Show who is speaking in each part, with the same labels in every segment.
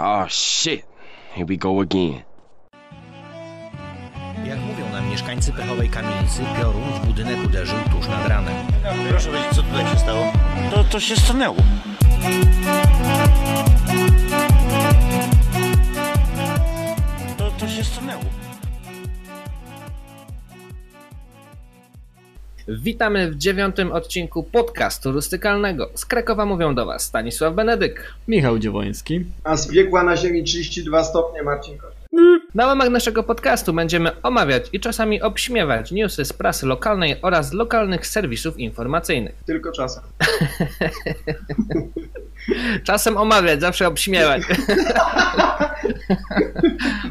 Speaker 1: Oh shit. Here we go again.
Speaker 2: Jak mówią nam mieszkańcy pechowej kamienicy, piorun w budynek uderzył tuż nad ranem.
Speaker 3: Proszę powiedzieć, co tutaj się stało? To, to się stanęło. To, to się stanęło.
Speaker 4: Witamy w dziewiątym odcinku podcastu turystykalnego. Z Krakowa mówią do Was Stanisław Benedyk.
Speaker 5: Michał Dziewoński.
Speaker 6: A zbiegła na ziemi 32 stopnie Marcin Kosz.
Speaker 4: Na łamach naszego podcastu będziemy omawiać i czasami obśmiewać newsy z prasy lokalnej oraz lokalnych serwisów informacyjnych.
Speaker 6: Tylko czasem.
Speaker 4: Czasem omawiać, zawsze obśmiewać.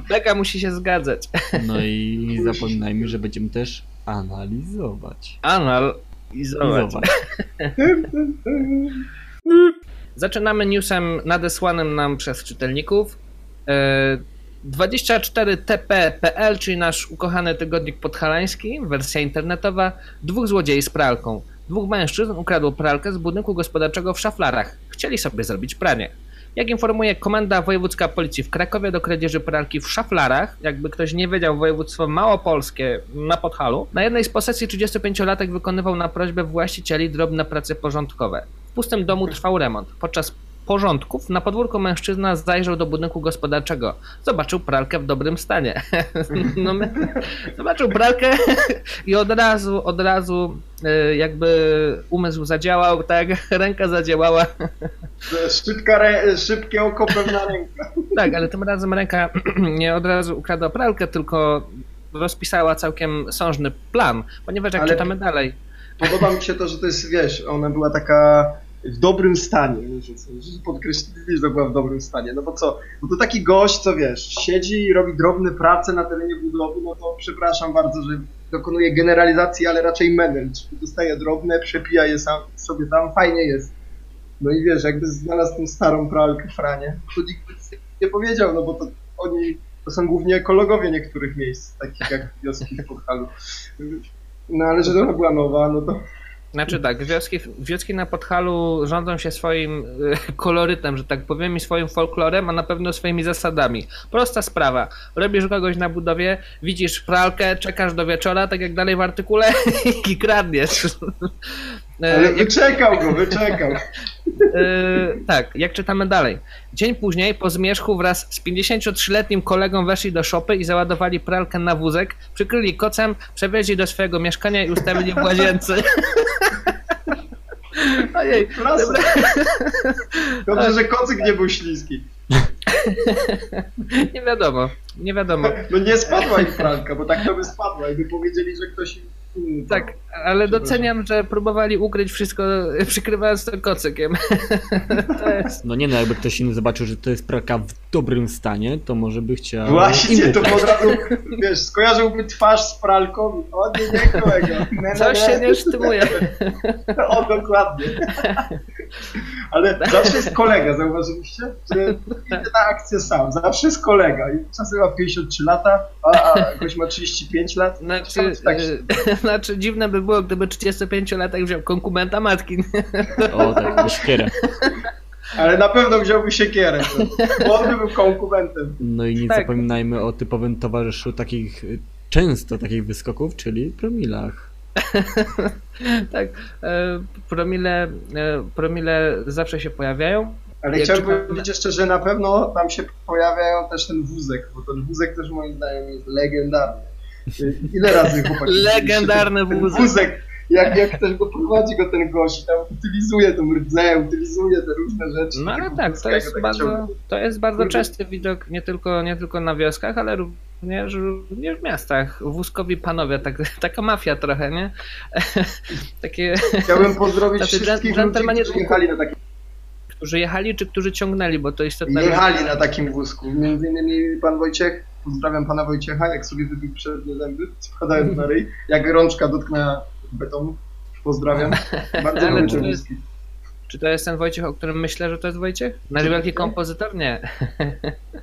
Speaker 4: Beka musi się zgadzać.
Speaker 5: No i nie zapominajmy, że będziemy też analizować. Analizować.
Speaker 4: Zaczynamy newsem nadesłanym nam przez czytelników. E, 24TP.pl, czyli nasz ukochany tygodnik podhalański, wersja internetowa, dwóch złodziei z pralką. Dwóch mężczyzn ukradło pralkę z budynku gospodarczego w Szaflarach. Chcieli sobie zrobić pranie. Jak informuje Komenda Wojewódzka Policji w Krakowie do kradzieży pralki w Szaflarach, jakby ktoś nie wiedział, województwo małopolskie na Podhalu, na jednej z posesji 35-latek wykonywał na prośbę właścicieli drobne prace porządkowe. W pustym domu trwał remont. Podczas porządków na podwórku mężczyzna zajrzał do budynku gospodarczego. Zobaczył pralkę w dobrym stanie. No, zobaczył pralkę i od razu, od razu jakby umysł zadziałał, tak, ręka zadziałała.
Speaker 6: Szybka re... Szybkie oko, pewna ręka.
Speaker 4: Tak, ale tym razem ręka nie od razu ukradła pralkę, tylko rozpisała całkiem sążny plan, ponieważ jak
Speaker 6: Ale-
Speaker 4: czytamy dalej,
Speaker 6: Podoba mi się to, że to jest, wiesz, ona była taka w dobrym stanie, że, podkreślili, że była w dobrym stanie. No bo co, bo to taki gość, co wiesz, siedzi i robi drobne prace na terenie budowy, no to przepraszam bardzo, że dokonuje generalizacji, ale raczej menel, dostaje drobne, przepija je sam sobie tam, fajnie jest. No i wiesz, jakby znalazł tą starą pralkę Franie, to nikt nic nie powiedział, no bo to oni, to są głównie ekologowie niektórych miejsc, takich jak wioski w Podhalu. No ale że ona była nowa, no to
Speaker 4: Znaczy tak, wioski, wioski na Podhalu rządzą się swoim y, kolorytem, że tak powiem, i swoim folklorem, a na pewno swoimi zasadami. Prosta sprawa. Robisz kogoś na budowie, widzisz pralkę, czekasz do wieczora, tak jak dalej w artykule i kradniesz. Y,
Speaker 6: Ale wyczekał go, wyczekał.
Speaker 4: y, tak, jak czytamy dalej. Dzień później po zmierzchu wraz z 53-letnim kolegą weszli do szopy i załadowali pralkę na wózek, przykryli kocem, przewieźli do swojego mieszkania i ustawili w łazience. Ojej,
Speaker 6: Proszę. Dobrze, że kocyk nie był śliski.
Speaker 4: nie wiadomo, nie wiadomo.
Speaker 6: No nie spadła ich pralka, bo tak to by spadła. Jakby powiedzieli, że ktoś inny.
Speaker 4: Tak, ale doceniam, że próbowali ukryć wszystko, przykrywając to kocykiem. To jest...
Speaker 5: No nie no, jakby ktoś inny zobaczył, że to jest pralka w dobrym stanie, to może by chciał
Speaker 6: Właśnie, to od razu, wiesz, skojarzyłby twarz z pralką. O nie, nie, nie,
Speaker 4: Coś się nie sztymuje.
Speaker 6: O, dokładnie. Ale zawsze jest kolega, zauważyliście? Że idę na akcję sam, zawsze jest kolega. Czasem ma 53 lata, a, a ktoś ma 35 lat.
Speaker 4: Znaczy,
Speaker 6: Tak,
Speaker 4: y, znaczy, dziwne by było, gdyby 35-latek wziął konkubenta matki.
Speaker 5: O tak, do szkiera.
Speaker 6: ale na pewno wziąłby siekierę, bo on by był konkubentem.
Speaker 5: No i nie
Speaker 4: Tak.
Speaker 5: zapominajmy o typowym towarzyszu takich, y, często takich wyskoków, czyli promilach.
Speaker 4: tak, e, promile, e, promile zawsze się pojawiają.
Speaker 6: Ale
Speaker 4: Jak czytam-
Speaker 6: powiedzieć jeszcze, że na pewno tam się pojawiają też ten wózek, bo ten wózek też moim zdaniem jest legendarny. Ile razy chłopaki
Speaker 4: Legendarny wózek.
Speaker 6: wózek, jak, jak ktoś go prowadzi go ten gość, tam utylizuje tą rdze, utylizuje te różne rzeczy.
Speaker 4: No ale tak, to jest
Speaker 6: jak
Speaker 4: bardzo, to jest bardzo częsty widok nie tylko, nie tylko na wioskach, ale również, również w miastach. Wózkowi panowie, tak, taka mafia trochę, nie? Takie,
Speaker 6: Chciałbym pozdrowić
Speaker 4: Tacy
Speaker 6: wszystkich
Speaker 4: dżentelmeni
Speaker 6: ludzi, którzy jechali na takim,
Speaker 4: którzy jechali czy którzy ciągnęli, bo to istotne.
Speaker 6: jechali na takim wózku. Między innymi pan Wojciech, pozdrawiam pana Wojciecha, jak sobie wybił przednie zęby, wpadając na ryj, jak rączka dotknęła betonu. Pozdrawiam. Bardzo lubię
Speaker 4: to jest-. Czy to jest ten Wojciech, o którym myślę, że to jest Wojciech? Nasz wielki kompozytor? Nie.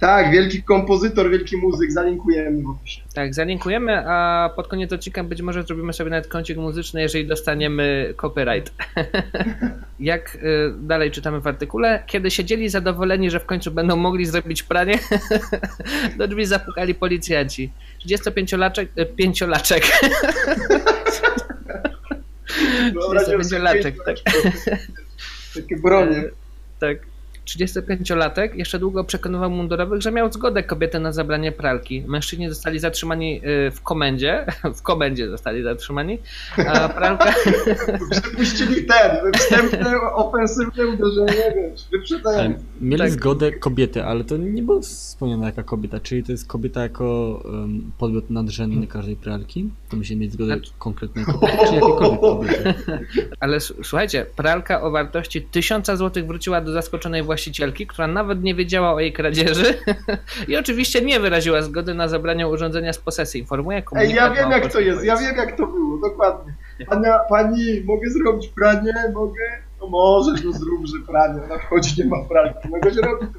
Speaker 6: Tak, wielki kompozytor, wielki muzyk, zalinkujemy w opisie.
Speaker 4: Tak, zalinkujemy, a pod koniec odcinka być może zrobimy sobie nawet kącik muzyczny, jeżeli dostaniemy copyright. Jak y, dalej czytamy w artykule, kiedy siedzieli zadowoleni, że w końcu będą mogli zrobić pranie, do drzwi zapukali policjanci. 35-laczek, y, pięciolaczek,
Speaker 6: Wyobraźmy sobie
Speaker 4: laczek, tak.
Speaker 6: Takie bronie.
Speaker 4: tak. 35-latek jeszcze długo przekonywał mundurowych, że miał zgodę kobiety na zabranie pralki. Mężczyźni zostali zatrzymani y, w komendzie, w komendzie zostali zatrzymani, a pralka,
Speaker 6: Przepuścili ten, wstępne, ofensywne uderzenie, wiesz,
Speaker 5: E,
Speaker 6: wyprzedzające.
Speaker 5: Mieli
Speaker 4: Tak.
Speaker 5: zgodę kobiety, ale to nie było wspomniane jaka kobieta, czyli to jest kobieta jako um, podmiot nadrzędny każdej pralki? To musi mieć zgodę
Speaker 4: Znaczy-
Speaker 5: konkretnej kobiety, czy jakiejkolwiek kobiety?
Speaker 4: ale słuchajcie, pralka o wartości 1000 zł wróciła do zaskoczonej właścicielki, która nawet nie wiedziała o jej kradzieży i oczywiście nie wyraziła zgody na zabranie urządzenia z posesji. Informuje
Speaker 6: Ej,
Speaker 4: komunikat
Speaker 6: ja wiem jak to jest, ja wiem jak to było, dokładnie. Pana, pani, mogę zrobić pranie? Mogę? No możesz, no zrób, że pranie. Ona wchodzi, nie ma pralki, mogę zrobić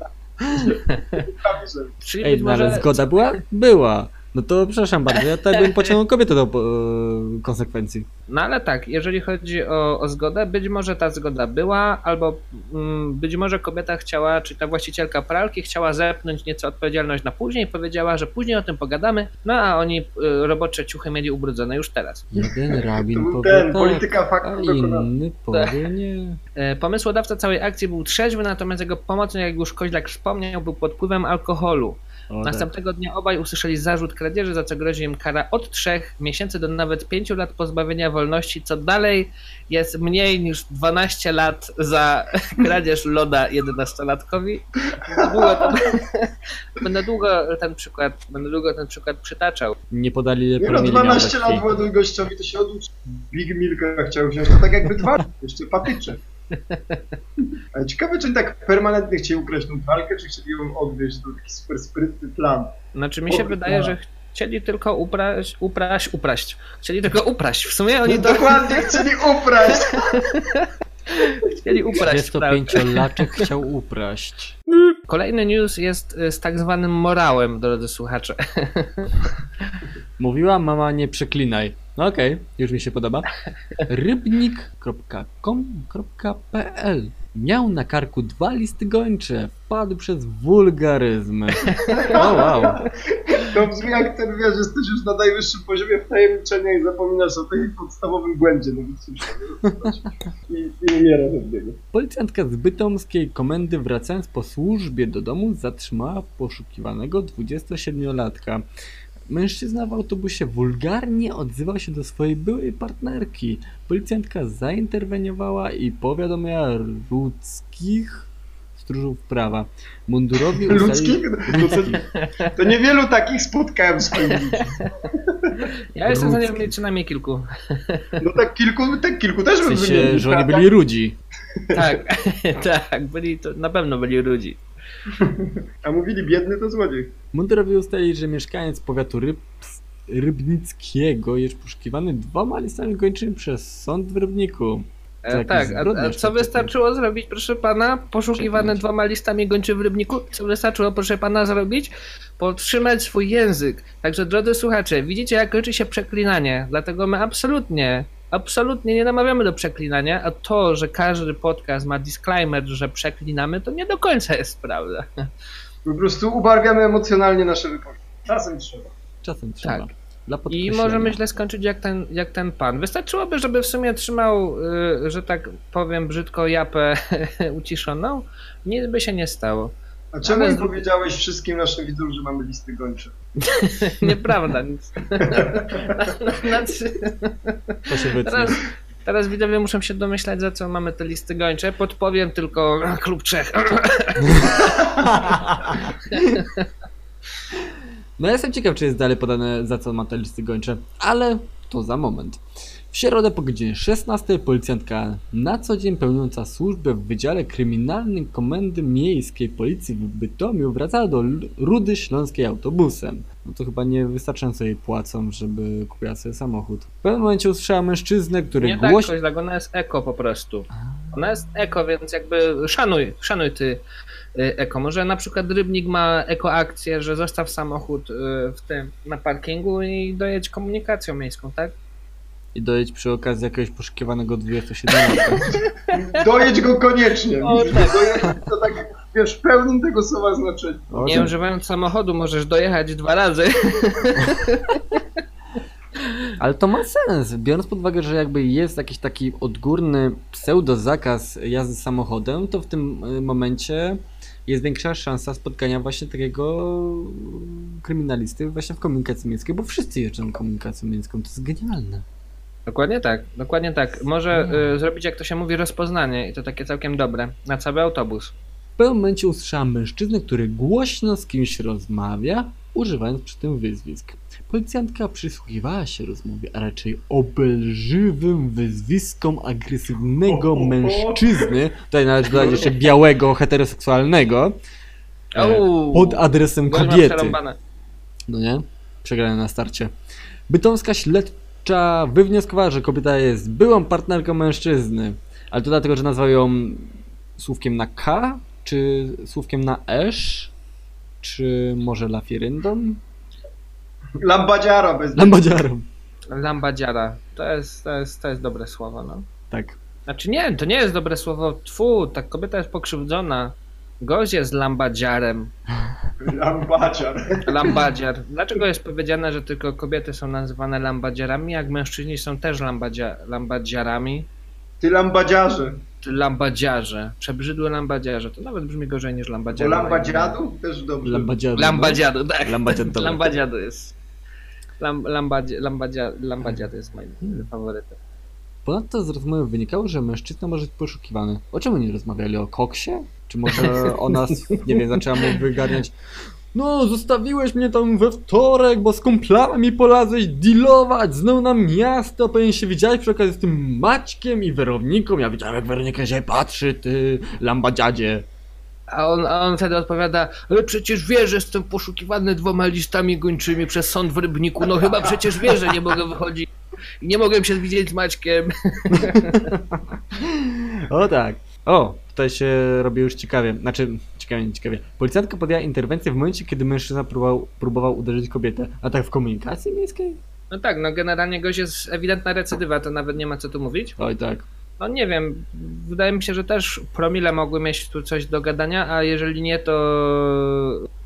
Speaker 6: pranie.
Speaker 5: Ej, no ale
Speaker 4: może
Speaker 5: zgoda była? Była. No to przepraszam bardzo, ja tak bym pociągnął kobietę do e, konsekwencji.
Speaker 4: No ale tak, jeżeli chodzi o, o zgodę, być może ta zgoda była, albo mm, być może kobieta chciała, czy ta właścicielka pralki chciała zepnąć nieco odpowiedzialność na później i powiedziała, że później o tym pogadamy, no a oni y, robocze ciuchy mieli ubrudzone już teraz.
Speaker 5: Jeden
Speaker 6: To
Speaker 5: rabin
Speaker 6: był
Speaker 5: powie
Speaker 6: ten,
Speaker 5: tak,
Speaker 6: polityka dokonana.
Speaker 5: inny powie nie.
Speaker 4: E, Pomysłodawca całej akcji był trzeźwy, natomiast jego pomocnik, jak już Koźlak wspomniał, był pod wpływem alkoholu.
Speaker 5: O, tak.
Speaker 4: Następnego dnia obaj usłyszeli zarzut kradzieży, za co grozi im kara od 3 miesięcy do nawet 5 lat pozbawienia wolności, co dalej jest mniej niż 12 lat za kradzież loda 11-latkowi. Będę długo, to, będę długo ten przykład, będę długo ten przykład przytaczał.
Speaker 5: Nie podali
Speaker 6: Nie no,
Speaker 5: promili miał
Speaker 6: 12
Speaker 5: we
Speaker 6: lat młodym gościowi to się oduczy. Big Milka chciał wziąć, to tak jakby dwa, jeszcze patycze. Ale ciekawe, czy tak permanentnie chcieli ukraść tą pralkę, czy chcieli ją odwieźć do taki super sprytny plan.
Speaker 4: Znaczy mi się wydaje,
Speaker 6: tak.
Speaker 4: że chcieli tylko upraść, upraść, upraść. Chcieli tylko upraść. W sumie oni to
Speaker 6: Dokładnie, chcieli upraść!
Speaker 4: chcieli upraść. pralkę.
Speaker 5: 25-laczek chciał upraść.
Speaker 4: Kolejny news jest y, z tak zwanym morałem, drodzy słuchacze.
Speaker 5: Mówiła mama nie przeklinaj. No okej, już mi się podoba. Rybnik.com.pl Miał na karku dwa listy gończe. Wpadł przez wulgaryzmy. O wow.
Speaker 6: To brzmi jak ten, wiesz, jesteś już na najwyższym poziomie wtajemniczenia i zapominasz o tej podstawowym błędzie wyższym poziomie. I, i umiera od niego.
Speaker 5: Policjantka z bytomskiej komendy wracając po służbie do domu zatrzymała poszukiwanego 27-latka. Mężczyzna w autobusie wulgarnie odzywał się do swojej byłej partnerki. Policjantka zainterweniowała i powiadomiła ludzkich stróżów prawa. Mundurowi ustali...
Speaker 6: Ludzkich? No to, to niewielu takich spotkałem w swoim życiu.
Speaker 4: Ja jestem za nie przynajmniej kilku.
Speaker 6: No tak kilku, tak kilku też
Speaker 5: W
Speaker 6: bym
Speaker 5: sensie,
Speaker 6: wymienił,
Speaker 5: że oni byli rudzi.
Speaker 4: Tak, tak, byli to na pewno byli ludzi.
Speaker 6: A mówili biedny to złodziej.
Speaker 5: Mundurowi ustalili, że mieszkaniec powiatu Rybs, Rybnickiego jest poszukiwany dwoma listami gończymi przez sąd w Rybniku.
Speaker 4: E, tak, a, a co wystarczyło zrobić, proszę pana? Poszukiwany
Speaker 5: Czekać.
Speaker 4: dwoma listami gończy w rybniku. Co wystarczyło, proszę pana, zrobić? Podtrzymać swój język. Także, drodzy słuchacze, widzicie, jak kończy się przeklinanie. Dlatego my absolutnie, absolutnie nie namawiamy do przeklinania, a to, że każdy podcast ma disclaimer, że przeklinamy, to nie do końca jest prawda.
Speaker 6: Po prostu ubarwiamy emocjonalnie nasze wypowiedzi. Czasem trzeba.
Speaker 5: Czasem trzeba.
Speaker 4: Tak. I możemy źle skończyć jak ten, jak ten pan. Wystarczyłoby, żeby w sumie trzymał, y, że tak powiem brzydko, japę uciszoną. Nic by się nie stało.
Speaker 6: A czemu
Speaker 4: Ale
Speaker 6: nie powiedziałeś wszystkim naszym widzom, że mamy listy gończe?
Speaker 4: Nieprawda. Nic. Znaczy,
Speaker 5: To się wytnie.
Speaker 4: teraz, teraz widzowie muszą się domyślać, za co mamy te listy gończe. Podpowiem tylko klub Czech.
Speaker 5: No ja jestem ciekaw, czy jest dalej podane za co ma te listy gończe, ale to za moment. W środę po godzinie 16 policjantka na co dzień pełniąca służbę w Wydziale Kryminalnym Komendy Miejskiej Policji w Bytomiu wracała do Rudy Śląskiej autobusem. No to chyba nie wystarczająco jej płacą, żeby kupiła sobie samochód. W pewnym momencie usłyszała mężczyznę, który
Speaker 4: Nie tak,
Speaker 5: głośno...
Speaker 4: Koźlak, ona jest eko po prostu. Ona jest eko, więc jakby szanuj, szanuj ty y, eko. Może na przykład Rybnik ma ekoakcję, że zostaw samochód y, w tym na parkingu i dojedź komunikacją miejską, tak?
Speaker 5: I dojedź przy okazji jakiegoś poszukiwanego 27
Speaker 6: Dojedź go koniecznie.
Speaker 4: O, tak.
Speaker 6: doje- To tak, wiesz, w pełnym tego słowa znaczenia.
Speaker 4: Nie używając samochodu możesz dojechać dwa razy.
Speaker 5: Ale to ma sens, biorąc pod uwagę, że jakby jest jakiś taki odgórny pseudo zakaz jazdy samochodem, to w tym y, momencie jest większa szansa spotkania właśnie takiego kryminalisty właśnie w komunikacji miejskiej, bo wszyscy jeżdżą komunikacją miejską, to jest genialne.
Speaker 4: Dokładnie tak, dokładnie tak. Może y, zrobić, jak to się mówi, rozpoznanie i to takie całkiem dobre. Na cały autobus.
Speaker 5: W pewnym momencie usłyszałem mężczyznę, który głośno z kimś rozmawia, używając przy tym wyzwisk. Policjantka przysłuchiwała się rozmowie, a raczej obelżywym wyzwiskom agresywnego
Speaker 6: O, o, o.
Speaker 5: mężczyzny, tutaj należy dodać jeszcze białego, heteroseksualnego, e, pod adresem kobiety. No nie? Przegrane na starcie. Bytomska śledcza wywnioskowała, że kobieta jest byłą partnerką mężczyzny. Ale to dlatego, że nazwał ją słówkiem na K, czy słówkiem na esz, czy może lafiryndą?
Speaker 6: Lambadziara bez
Speaker 5: Lambadziarą.
Speaker 4: Lambadziara. To jest, to, jest, to jest dobre słowo, no.
Speaker 5: Tak.
Speaker 4: Znaczy nie, to nie jest dobre słowo. Tfu, ta kobieta jest pokrzywdzona. Gość jest lambadziarem.
Speaker 6: Lambadziar.
Speaker 4: Lambadziar. Dlaczego jest powiedziane, że tylko kobiety są nazywane lambadziarami, jak mężczyźni są też lambadzia, lambadziarami?
Speaker 6: Ty lambadziarze.
Speaker 4: Czy Lambadziarze. Przebrzydłe lambadziarze. To nawet brzmi gorzej niż
Speaker 6: Bo
Speaker 4: lambadziarze.
Speaker 6: lambadziadu też dobrze.
Speaker 5: Lambadziarą.
Speaker 4: Lambadziadu, tak.
Speaker 5: Lambadziadu.
Speaker 4: Lambadziadu jest. Lam, lambadzie, lambadzia, lambadziadu jest moim faworytem.
Speaker 5: Ponadto z rozmowy wynikało, że mężczyzna może być poszukiwany. O czemu nie rozmawiali? O koksie? Czy może o nas, nie wiem, zaczęła mu wygarniać no, zostawiłeś mnie tam we wtorek, bo z kumplami polazłeś dealować, znowu na miasto, pewnie się widziałeś przy okazji z tym Maćkiem i Weroniką. Ja widziałem, jak Weronika się patrzy, ty lambadziadzie.
Speaker 4: A on, a on wtedy odpowiada, ale przecież wiesz, że jestem poszukiwany dwoma listami gończymi przez sąd w Rybniku. No chyba przecież wiesz, że nie mogę wychodzić. I nie mogłem się widzieć z Maćkiem.
Speaker 5: O tak. O, tutaj się robi już ciekawie. Znaczy, ciekawie, nie ciekawie. Policjantka podjęła interwencję w momencie, kiedy mężczyzna próbował, próbował uderzyć kobietę. A tak w komunikacji miejskiej?
Speaker 4: No tak, no generalnie gość jest ewidentna recydywa, to nawet nie ma co tu mówić.
Speaker 5: Oj tak.
Speaker 4: No nie wiem, wydaje mi się, że też promile mogły mieć tu coś do gadania, a jeżeli nie, to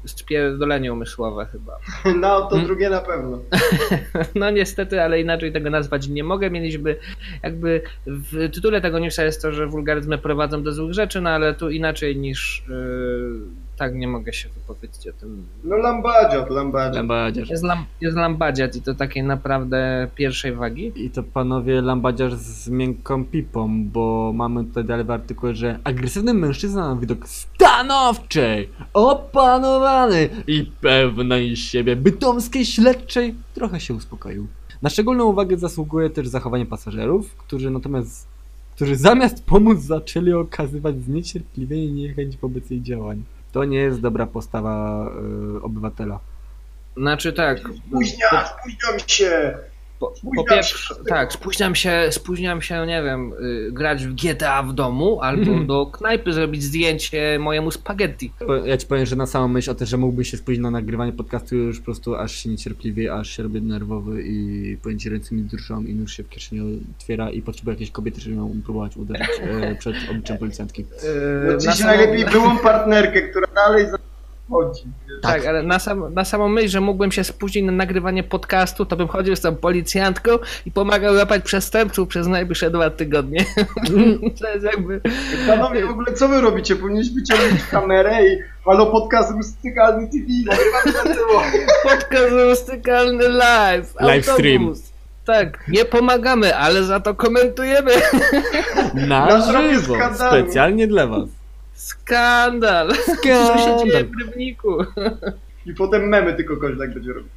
Speaker 4: spierdolenie umysłowe chyba.
Speaker 6: No to drugie na pewno.
Speaker 4: No niestety, ale inaczej tego nazwać nie mogę. Mieliśmy jakby w tytule tego newsa jest to, że wulgaryzmy prowadzą do złych rzeczy, no ale tu inaczej niż yy, tak nie mogę się wypowiedzieć o tym.
Speaker 6: No lambadziad, lambadziad.
Speaker 5: Lambadziarz.
Speaker 4: Jest, lam, jest lambadziat i to takiej naprawdę pierwszej wagi.
Speaker 5: I to panowie lambadziarz z miękką pipą, bo mamy tutaj dalej w artykule, że agresywny mężczyzna na widok stanowczej, opanowany i pewnej siebie bytomskiej śledczej trochę się uspokoił. Na szczególną uwagę zasługuje też zachowanie pasażerów, którzy natomiast którzy zamiast pomóc zaczęli okazywać zniecierpliwienie i niechęć wobec jej działań. To nie jest dobra postawa y, obywatela.
Speaker 4: Znaczy tak,
Speaker 6: Spóźnia, spóźniam się.
Speaker 4: Po, po pierwsze, tak, spóźniam się, spóźniam się, nie wiem, y, grać w GTA w domu albo do knajpy zrobić zdjęcie mojemu spaghetti.
Speaker 5: Ja ci powiem, że na samą myśl o tym, że mógłbym się spóźnić na nagrywanie podcastu już po prostu aż się niecierpliwie, aż się robię nerwowy i ci ręce mi drżą i nóż się w kieszeni otwiera i potrzebuję jakiejś kobiety, żeby ją próbować uderzyć e, przed obliczem policjantki.
Speaker 4: Yy,
Speaker 6: No,
Speaker 4: na
Speaker 6: dziś
Speaker 4: samą-
Speaker 6: najlepiej byłą partnerkę, która dalej zachodzi.
Speaker 4: Tak, ale na, sam, na samą myśl, że mógłbym się spóźnić na nagrywanie podcastu, to bym chodził z tą policjantką i pomagał łapać przestępców przez najbliższe dwa tygodnie. to jest jakby...
Speaker 6: Panowie, w ogóle co wy robicie? Powinniśmy ciągnąć kamerę i halo podcast rustykalny TV, tyło.
Speaker 4: Podcast rustykalny live.
Speaker 5: Live stream.
Speaker 4: autobus. Tak, nie pomagamy, ale za to komentujemy.
Speaker 5: Na
Speaker 6: Na
Speaker 5: żywo! Specjalnie dla was.
Speaker 4: Skandal. Co się dzieje
Speaker 5: Skandal!
Speaker 4: w Rybniku?
Speaker 6: I potem memy tylko Koźlak będzie robił.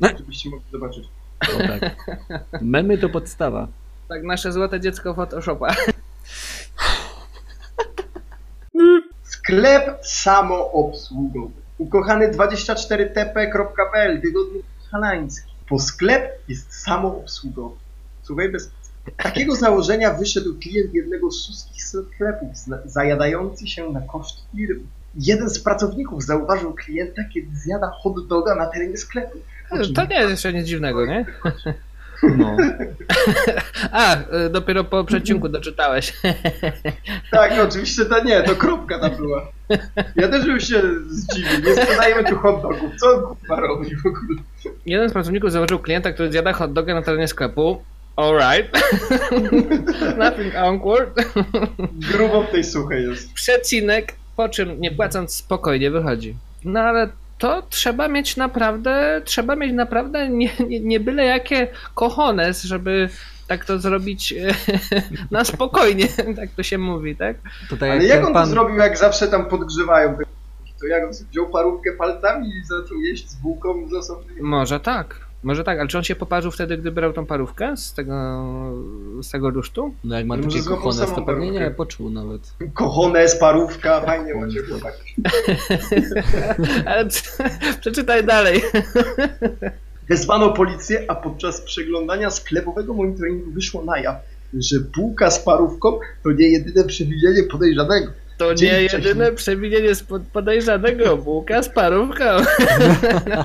Speaker 5: No.
Speaker 6: Żebyście mogli zobaczyć.
Speaker 5: O tak. Memy to podstawa.
Speaker 4: Tak, nasze złote dziecko Photoshopa.
Speaker 6: Sklep samoobsługowy. Ukochany 24tp.pl Tygodnik Halański. Po sklep jest samoobsługowy. Słuchaj, bez takiego założenia wyszedł klient jednego z wszystkich sklepów, zajadający się na koszt firmy. jeden z pracowników zauważył klienta, kiedy zjada hot doga na terenie sklepu.
Speaker 4: To nie jest jeszcze nic dziwnego, nie?
Speaker 5: No.
Speaker 4: A, y, dopiero po przecinku doczytałeś.
Speaker 6: Tak, no oczywiście to nie, to kropka tam była. Ja też bym się zdziwił, nie sprzedajemy tu hot dogów, co on kurwa robi w ogóle?
Speaker 4: Jeden z pracowników zauważył klienta, który zjada hot doga na terenie sklepu. Alright. Nothing awkward.
Speaker 6: Grubo w tej suchej jest.
Speaker 4: Przecinek, po czym nie płacąc spokojnie wychodzi. No ale to trzeba mieć naprawdę, trzeba mieć naprawdę nie, nie, nie byle jakie cojones, żeby tak to zrobić na spokojnie, tak to się mówi, tak?
Speaker 5: To tak
Speaker 6: Ale
Speaker 5: jak,
Speaker 6: jak on
Speaker 5: pan...
Speaker 6: to zrobił, jak zawsze tam podgrzewają to jak on wziął parówkę palcami i zaczął jeść z bułką z osobnymi?
Speaker 4: Może tak, może tak, ale czy on się poparzył wtedy, gdy brał tą parówkę z tego, z tego rusztu?
Speaker 5: No jak ma
Speaker 6: Może
Speaker 5: takie kochones, to pewnie nie poczuł nawet.
Speaker 6: Kochones, parówka, fajnie macie chłopak.
Speaker 4: Ale przeczytaj dalej.
Speaker 6: Wezwano policję, a podczas przeglądania sklepowego monitoringu wyszło na jaw, że bułka z parówką to nie jedyne przewidzienie podejrzanego.
Speaker 4: To
Speaker 6: Dzień
Speaker 4: nie
Speaker 6: wcześniej.
Speaker 4: jedyne przewinienie spod podejrzanego, bułka z parówką.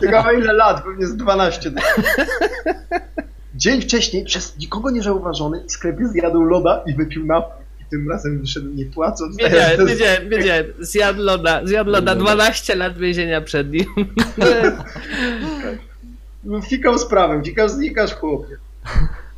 Speaker 6: Ciekawe ile lat, pewnie z 12. Dzień wcześniej, przez nikogo nie zauważony, w sklepie zjadł loda i wypił napój. I tym razem wyszedł nie płacąc.
Speaker 4: Wiedziałem,
Speaker 6: jest-
Speaker 4: wiedziałem, wiedziałem. Zjadł loda, zjadł loda, 12 lat więzienia przed nim.
Speaker 6: Fikał z prawem, dzikasz znikasz chłopie.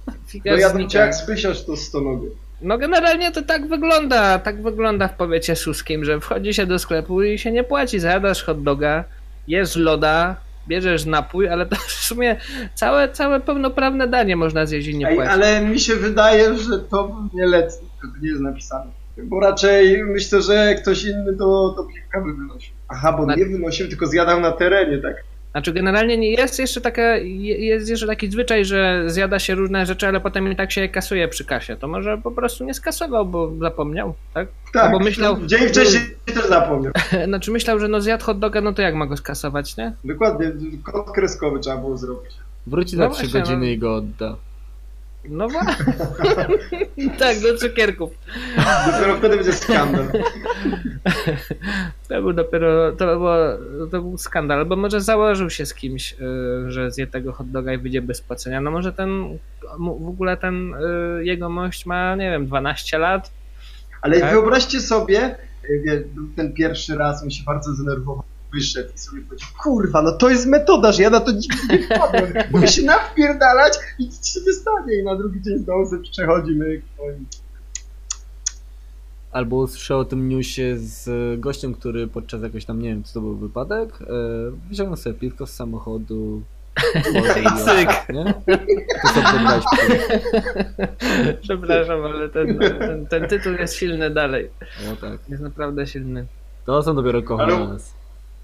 Speaker 6: No
Speaker 4: Fikasz
Speaker 6: ja cię jak spysiasz to stonogy.
Speaker 4: No generalnie to tak wygląda, tak wygląda w powiecie suskim, że wchodzi się do sklepu i się nie płaci, zjadasz hot doga, jesz loda, bierzesz napój, ale to w sumie całe, całe pełnoprawne danie można zjeść i nie
Speaker 6: Ej,
Speaker 4: płacić.
Speaker 6: ale mi się wydaje, że to nie leci, to nie jest napisane. Bo raczej myślę, że ktoś inny to, to piwka by wynosił. Aha, bo
Speaker 4: Na-
Speaker 6: nie wynosił, tylko zjadał na terenie, tak.
Speaker 4: Znaczy generalnie nie jest jeszcze taka, je- jest jeszcze taki zwyczaj, że zjada się różne rzeczy, ale potem i tak się je kasuje przy kasie. To może po prostu nie skasował, bo zapomniał, tak?
Speaker 6: Tak,
Speaker 4: bo myślał-
Speaker 6: dzień wcześniej też zapomniał.
Speaker 4: Znaczy myślał, że no zjadł hot doga, no to jak ma go skasować, nie?
Speaker 6: Dokładnie, kod kreskowy trzeba było zrobić.
Speaker 5: Wróci
Speaker 4: No
Speaker 5: za 3
Speaker 4: właśnie,
Speaker 5: godziny
Speaker 4: no.
Speaker 5: i go odda.
Speaker 4: No właśnie. tak, do cukierków.
Speaker 6: Dopiero wtedy będzie skandal.
Speaker 4: To był dopiero, to, było, to był skandal, bo może założył się z kimś, y, że zje tego hot doga i wyjdzie bez płacenia. No może ten, w ogóle ten y, jego mość ma, nie wiem, 12 lat.
Speaker 6: Ale
Speaker 4: Tak.
Speaker 6: wyobraźcie sobie, y, wie, ten pierwszy raz on się bardzo zdenerwował, wyszedł i sobie powiedział, kurwa, no to jest metoda, że ja na to nigdy nie wpadłem. Mogę się nawpierdalać i nic się nie stanie. I na drugi dzień znowu sobie przechodzi myk. i-
Speaker 5: Albo usłyszał o tym newsie z gościem, który podczas jakoś tam, nie wiem, co to był wypadek, e, wyciągnął sobie piwko z samochodu.
Speaker 4: I cyk.
Speaker 5: Nie?
Speaker 4: Przepraszam, ale ten, ten, ten tytuł jest silny dalej.
Speaker 5: No tak.
Speaker 4: Jest naprawdę silny.
Speaker 5: To są dopiero
Speaker 6: Ale-
Speaker 5: kochanes.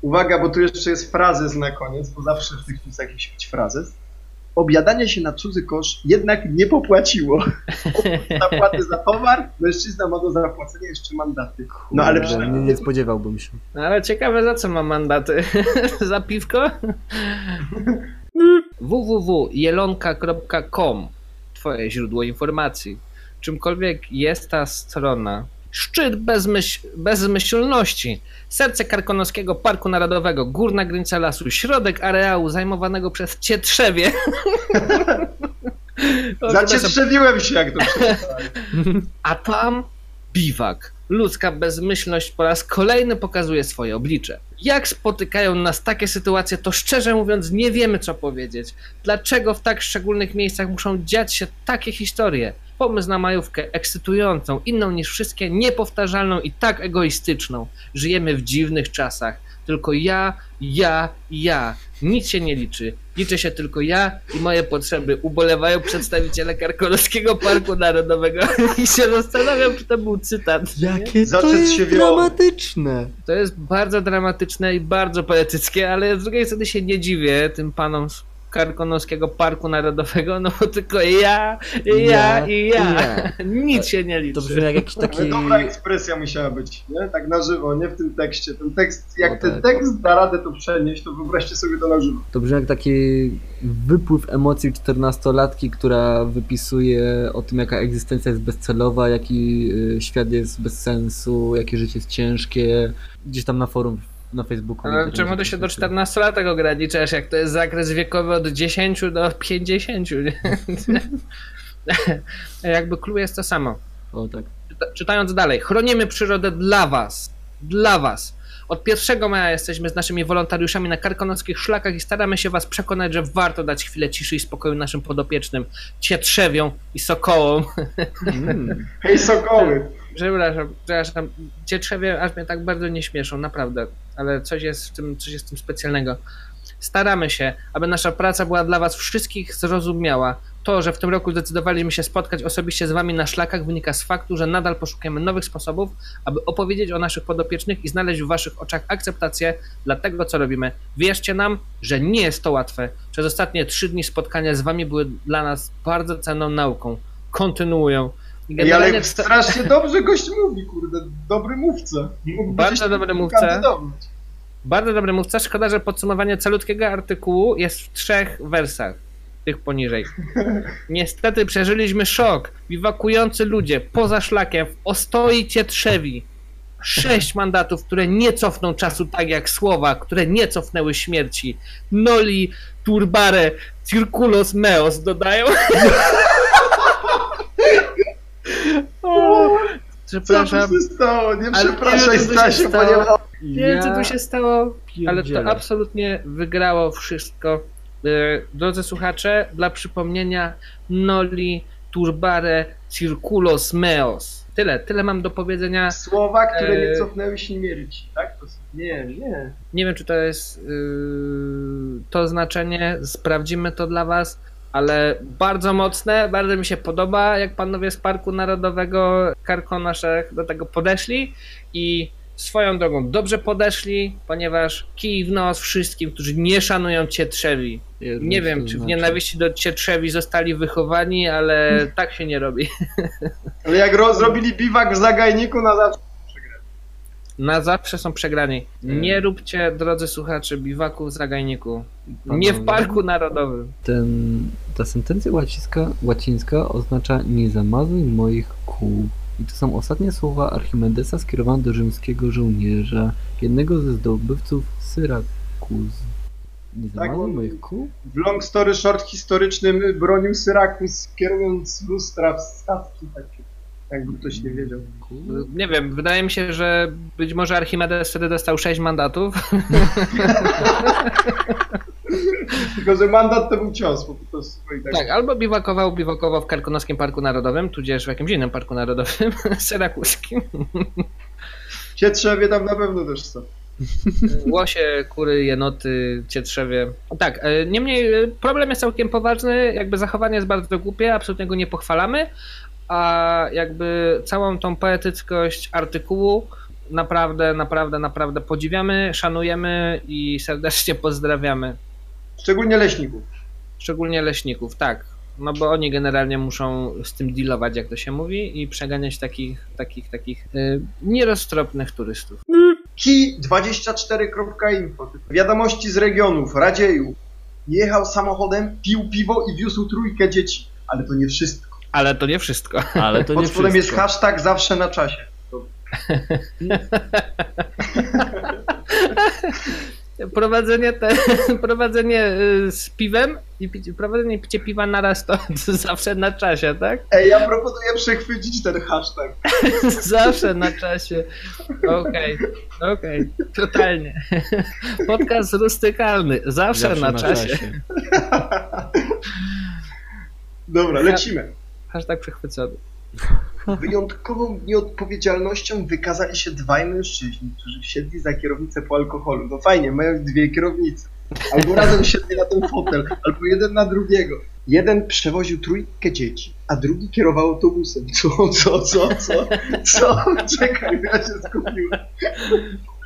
Speaker 6: Uwaga, bo tu jeszcze jest frazes na koniec, bo zawsze w tych newsach musi być frazes. Obiadanie się na cudzy kosz jednak nie popłaciło. Zapłaty za towar, mężczyzna ma do zapłacenia jeszcze mandaty. No ale
Speaker 5: Kurde,
Speaker 6: przynajmniej
Speaker 5: nie, nie spodziewałbym się.
Speaker 4: No ale ciekawe za co ma mandaty? za piwko? www.jelonka.com Twoje źródło informacji. Czymkolwiek jest ta strona. Szczyt bezmyśl, bezmyślności. Serce Karkonoskiego Parku Narodowego. Górna granica lasu. Środek areału zajmowanego przez Cietrzewie.
Speaker 6: Zacietrzewiłem się, jak to.
Speaker 4: A tam biwak. Ludzka bezmyślność po raz kolejny pokazuje swoje oblicze. Jak spotykają nas takie sytuacje, to szczerze mówiąc nie wiemy co powiedzieć. Dlaczego w tak szczególnych miejscach muszą dziać się takie historie? Pomysł na majówkę ekscytującą, inną niż wszystkie, niepowtarzalną i tak egoistyczną. Żyjemy w dziwnych czasach. Tylko ja, ja, ja. Nic się nie liczy. Liczy się tylko ja i moje potrzeby. Ubolewają przedstawiciele Karkonoskiego Parku Narodowego. I się zastanawiam, czy to był cytat. nie?
Speaker 5: Jakie to
Speaker 6: Zaczet
Speaker 5: jest dramatyczne!
Speaker 4: To jest bardzo dramatyczne i bardzo poetyckie, ale z drugiej strony się nie dziwię tym panom z Karkonoskiego Parku Narodowego, no bo tylko ja, ja,
Speaker 5: Ja
Speaker 4: i ja. Nic się nie
Speaker 5: To
Speaker 4: liczy.
Speaker 5: brzmi jak jakiś taki...
Speaker 6: dobra ekspresja musiała być, nie? Tak na żywo, nie w tym tekście. Ten tekst, jak
Speaker 5: No
Speaker 6: ten
Speaker 5: tak.
Speaker 6: tekst da radę to przenieść, to wyobraźcie sobie to na żywo.
Speaker 5: To brzmi jak taki wypływ emocji 14-latki, która wypisuje o tym, jaka egzystencja jest bezcelowa, jaki y, świat jest bez sensu, jakie życie jest ciężkie. Gdzieś tam na forum na Facebooku.
Speaker 4: Ale czemu ty się do
Speaker 5: pisuje.
Speaker 4: 14-latek ograniczasz, jak to jest zakres wiekowy od 10 do 50, nie? Jakby clue jest to samo.
Speaker 5: O tak.
Speaker 4: Czyta- Czytając dalej, chronimy przyrodę dla was, dla was. Od 1 maja jesteśmy z naszymi wolontariuszami na karkonockich szlakach i staramy się was przekonać, że warto dać chwilę ciszy i spokoju naszym podopiecznym, cietrzewiom i sokołom.
Speaker 5: Mm.
Speaker 6: Hej Sokoły!
Speaker 4: Przepraszam, przepraszam, cietrzewie aż mnie tak bardzo nie śmieszą, naprawdę, ale coś jest w tym, coś jest w tym specjalnego. Staramy się, aby nasza praca była dla Was wszystkich zrozumiała. To, że w tym roku zdecydowaliśmy się spotkać osobiście z Wami na szlakach, wynika z faktu, że nadal poszukujemy nowych sposobów, aby opowiedzieć o naszych podopiecznych i znaleźć w Waszych oczach akceptację dla tego, co robimy. Wierzcie nam, że nie jest to łatwe. Przez ostatnie trzy dni spotkania z Wami były dla nas bardzo cenną nauką. Kontynuują. Generalnie
Speaker 6: ale strasznie dobrze gość mówi, kurde. Dobry mówca. Mógłby
Speaker 4: Bardzo dobry mówca. Bardzo dobry mówca. Szkoda, że podsumowanie calutkiego artykułu jest w trzech wersach. Tych poniżej. Niestety przeżyliśmy szok. Biwakujący ludzie poza szlakiem w Ostoi Cietrzewi. Sześć mandatów, które nie cofną czasu tak jak słowa, które nie cofnęły śmierci. Noli, turbare, circulos meos dodają.
Speaker 6: Co
Speaker 4: przepraszam.
Speaker 6: tu się stało? Nie przepraszaj
Speaker 4: nie wiem, co tu się
Speaker 6: Stasiu.
Speaker 4: Nie wiem, co tu się stało, ale to absolutnie wygrało wszystko. E, Drodzy słuchacze, dla przypomnienia Noli Turbare Circulos Meos. Tyle, tyle mam do powiedzenia.
Speaker 6: Słowa, które
Speaker 4: Eee.
Speaker 6: nie cofnęły śmierci, tak? To... Nie, nie.
Speaker 4: Nie wiem, czy to jest yy, to znaczenie, sprawdzimy to dla Was, ale bardzo mocne, bardzo mi się podoba, jak panowie z Parku Narodowego Karkonoszek do tego podeszli i swoją drogą dobrze podeszli, ponieważ kij w nos wszystkim, którzy nie szanują Cietrzewi. Nie wiem, czy w
Speaker 5: znaczy.
Speaker 4: nienawiści do Cietrzewi zostali wychowani, ale tak się nie robi.
Speaker 6: Ale jak ro- zrobili biwak w zagajniku na zawsze.
Speaker 4: Na zawsze są przegrani.
Speaker 5: Mm.
Speaker 4: Nie róbcie, drodzy słuchacze, biwaku w zagajniku. Nie w Parku Narodowym.
Speaker 5: Ten, ta sentencja łacińska, łacińska oznacza nie zamazuj moich kół. I to są ostatnie słowa Archimedesa skierowane do rzymskiego żołnierza, jednego ze zdobywców Syrakuz. Nie
Speaker 6: Tak,
Speaker 5: zamazuj
Speaker 6: on-
Speaker 5: moich kół?
Speaker 6: W long story short historycznym bronił Syrakus, kierując lustra w statki takie. Jakby ktoś nie wiedział.
Speaker 4: Nie wiem, wydaje mi się, że być może Archimedes wtedy dostał 6 mandatów.
Speaker 6: Tylko, że mandat to był cios, po prostu. tak.
Speaker 4: Tak, albo biwakował, biwakował w Karkonoskim Parku Narodowym, tudzież w jakimś innym parku narodowym, syrakuskim.
Speaker 6: Cietrzewie tam na pewno też są.
Speaker 4: Łosie, kury, jenoty, cietrzewie. Tak, e, niemniej e, problem jest całkiem poważny, jakby zachowanie jest bardzo głupie, absolutnie go nie pochwalamy, a jakby całą tą poetyckość artykułu naprawdę, naprawdę, naprawdę podziwiamy, szanujemy i serdecznie pozdrawiamy.
Speaker 6: Szczególnie leśników.
Speaker 4: Szczególnie leśników, tak. No bo oni generalnie muszą z tym dealować, jak to się mówi, i przeganiać takich, takich, takich y, nieroztropnych turystów.
Speaker 6: Ki24.info. Wiadomości z regionów. Radzieju. Jechał samochodem, pił piwo i wiózł trójkę dzieci. Ale to nie wszystko.
Speaker 4: Ale to nie wszystko.
Speaker 5: Ale to nie
Speaker 6: spodem jest hashtag zawsze na czasie.
Speaker 4: Prowadzenie, te, prowadzenie y, z piwem i picie, prowadzenie picie piwa naraz to, to zawsze na czasie, tak?
Speaker 6: Ej, ja proponuję przechwycić ten hashtag.
Speaker 4: Zawsze na czasie. Okej, okej, totalnie. Podcast rustykalny, zawsze, na, czasie.
Speaker 6: Dobra, lecimy.
Speaker 4: Hashtag przechwycony.
Speaker 6: Wyjątkową nieodpowiedzialnością wykazali się dwaj mężczyźni, którzy wsiedli za kierownicę po alkoholu. No fajnie, mają dwie kierownice. Albo razem wsiedli na ten fotel, albo jeden na drugiego. Jeden przewoził trójkę dzieci, a drugi kierował autobusem. Co, co, co, co? Co? Czekaj, ja się skupiłem.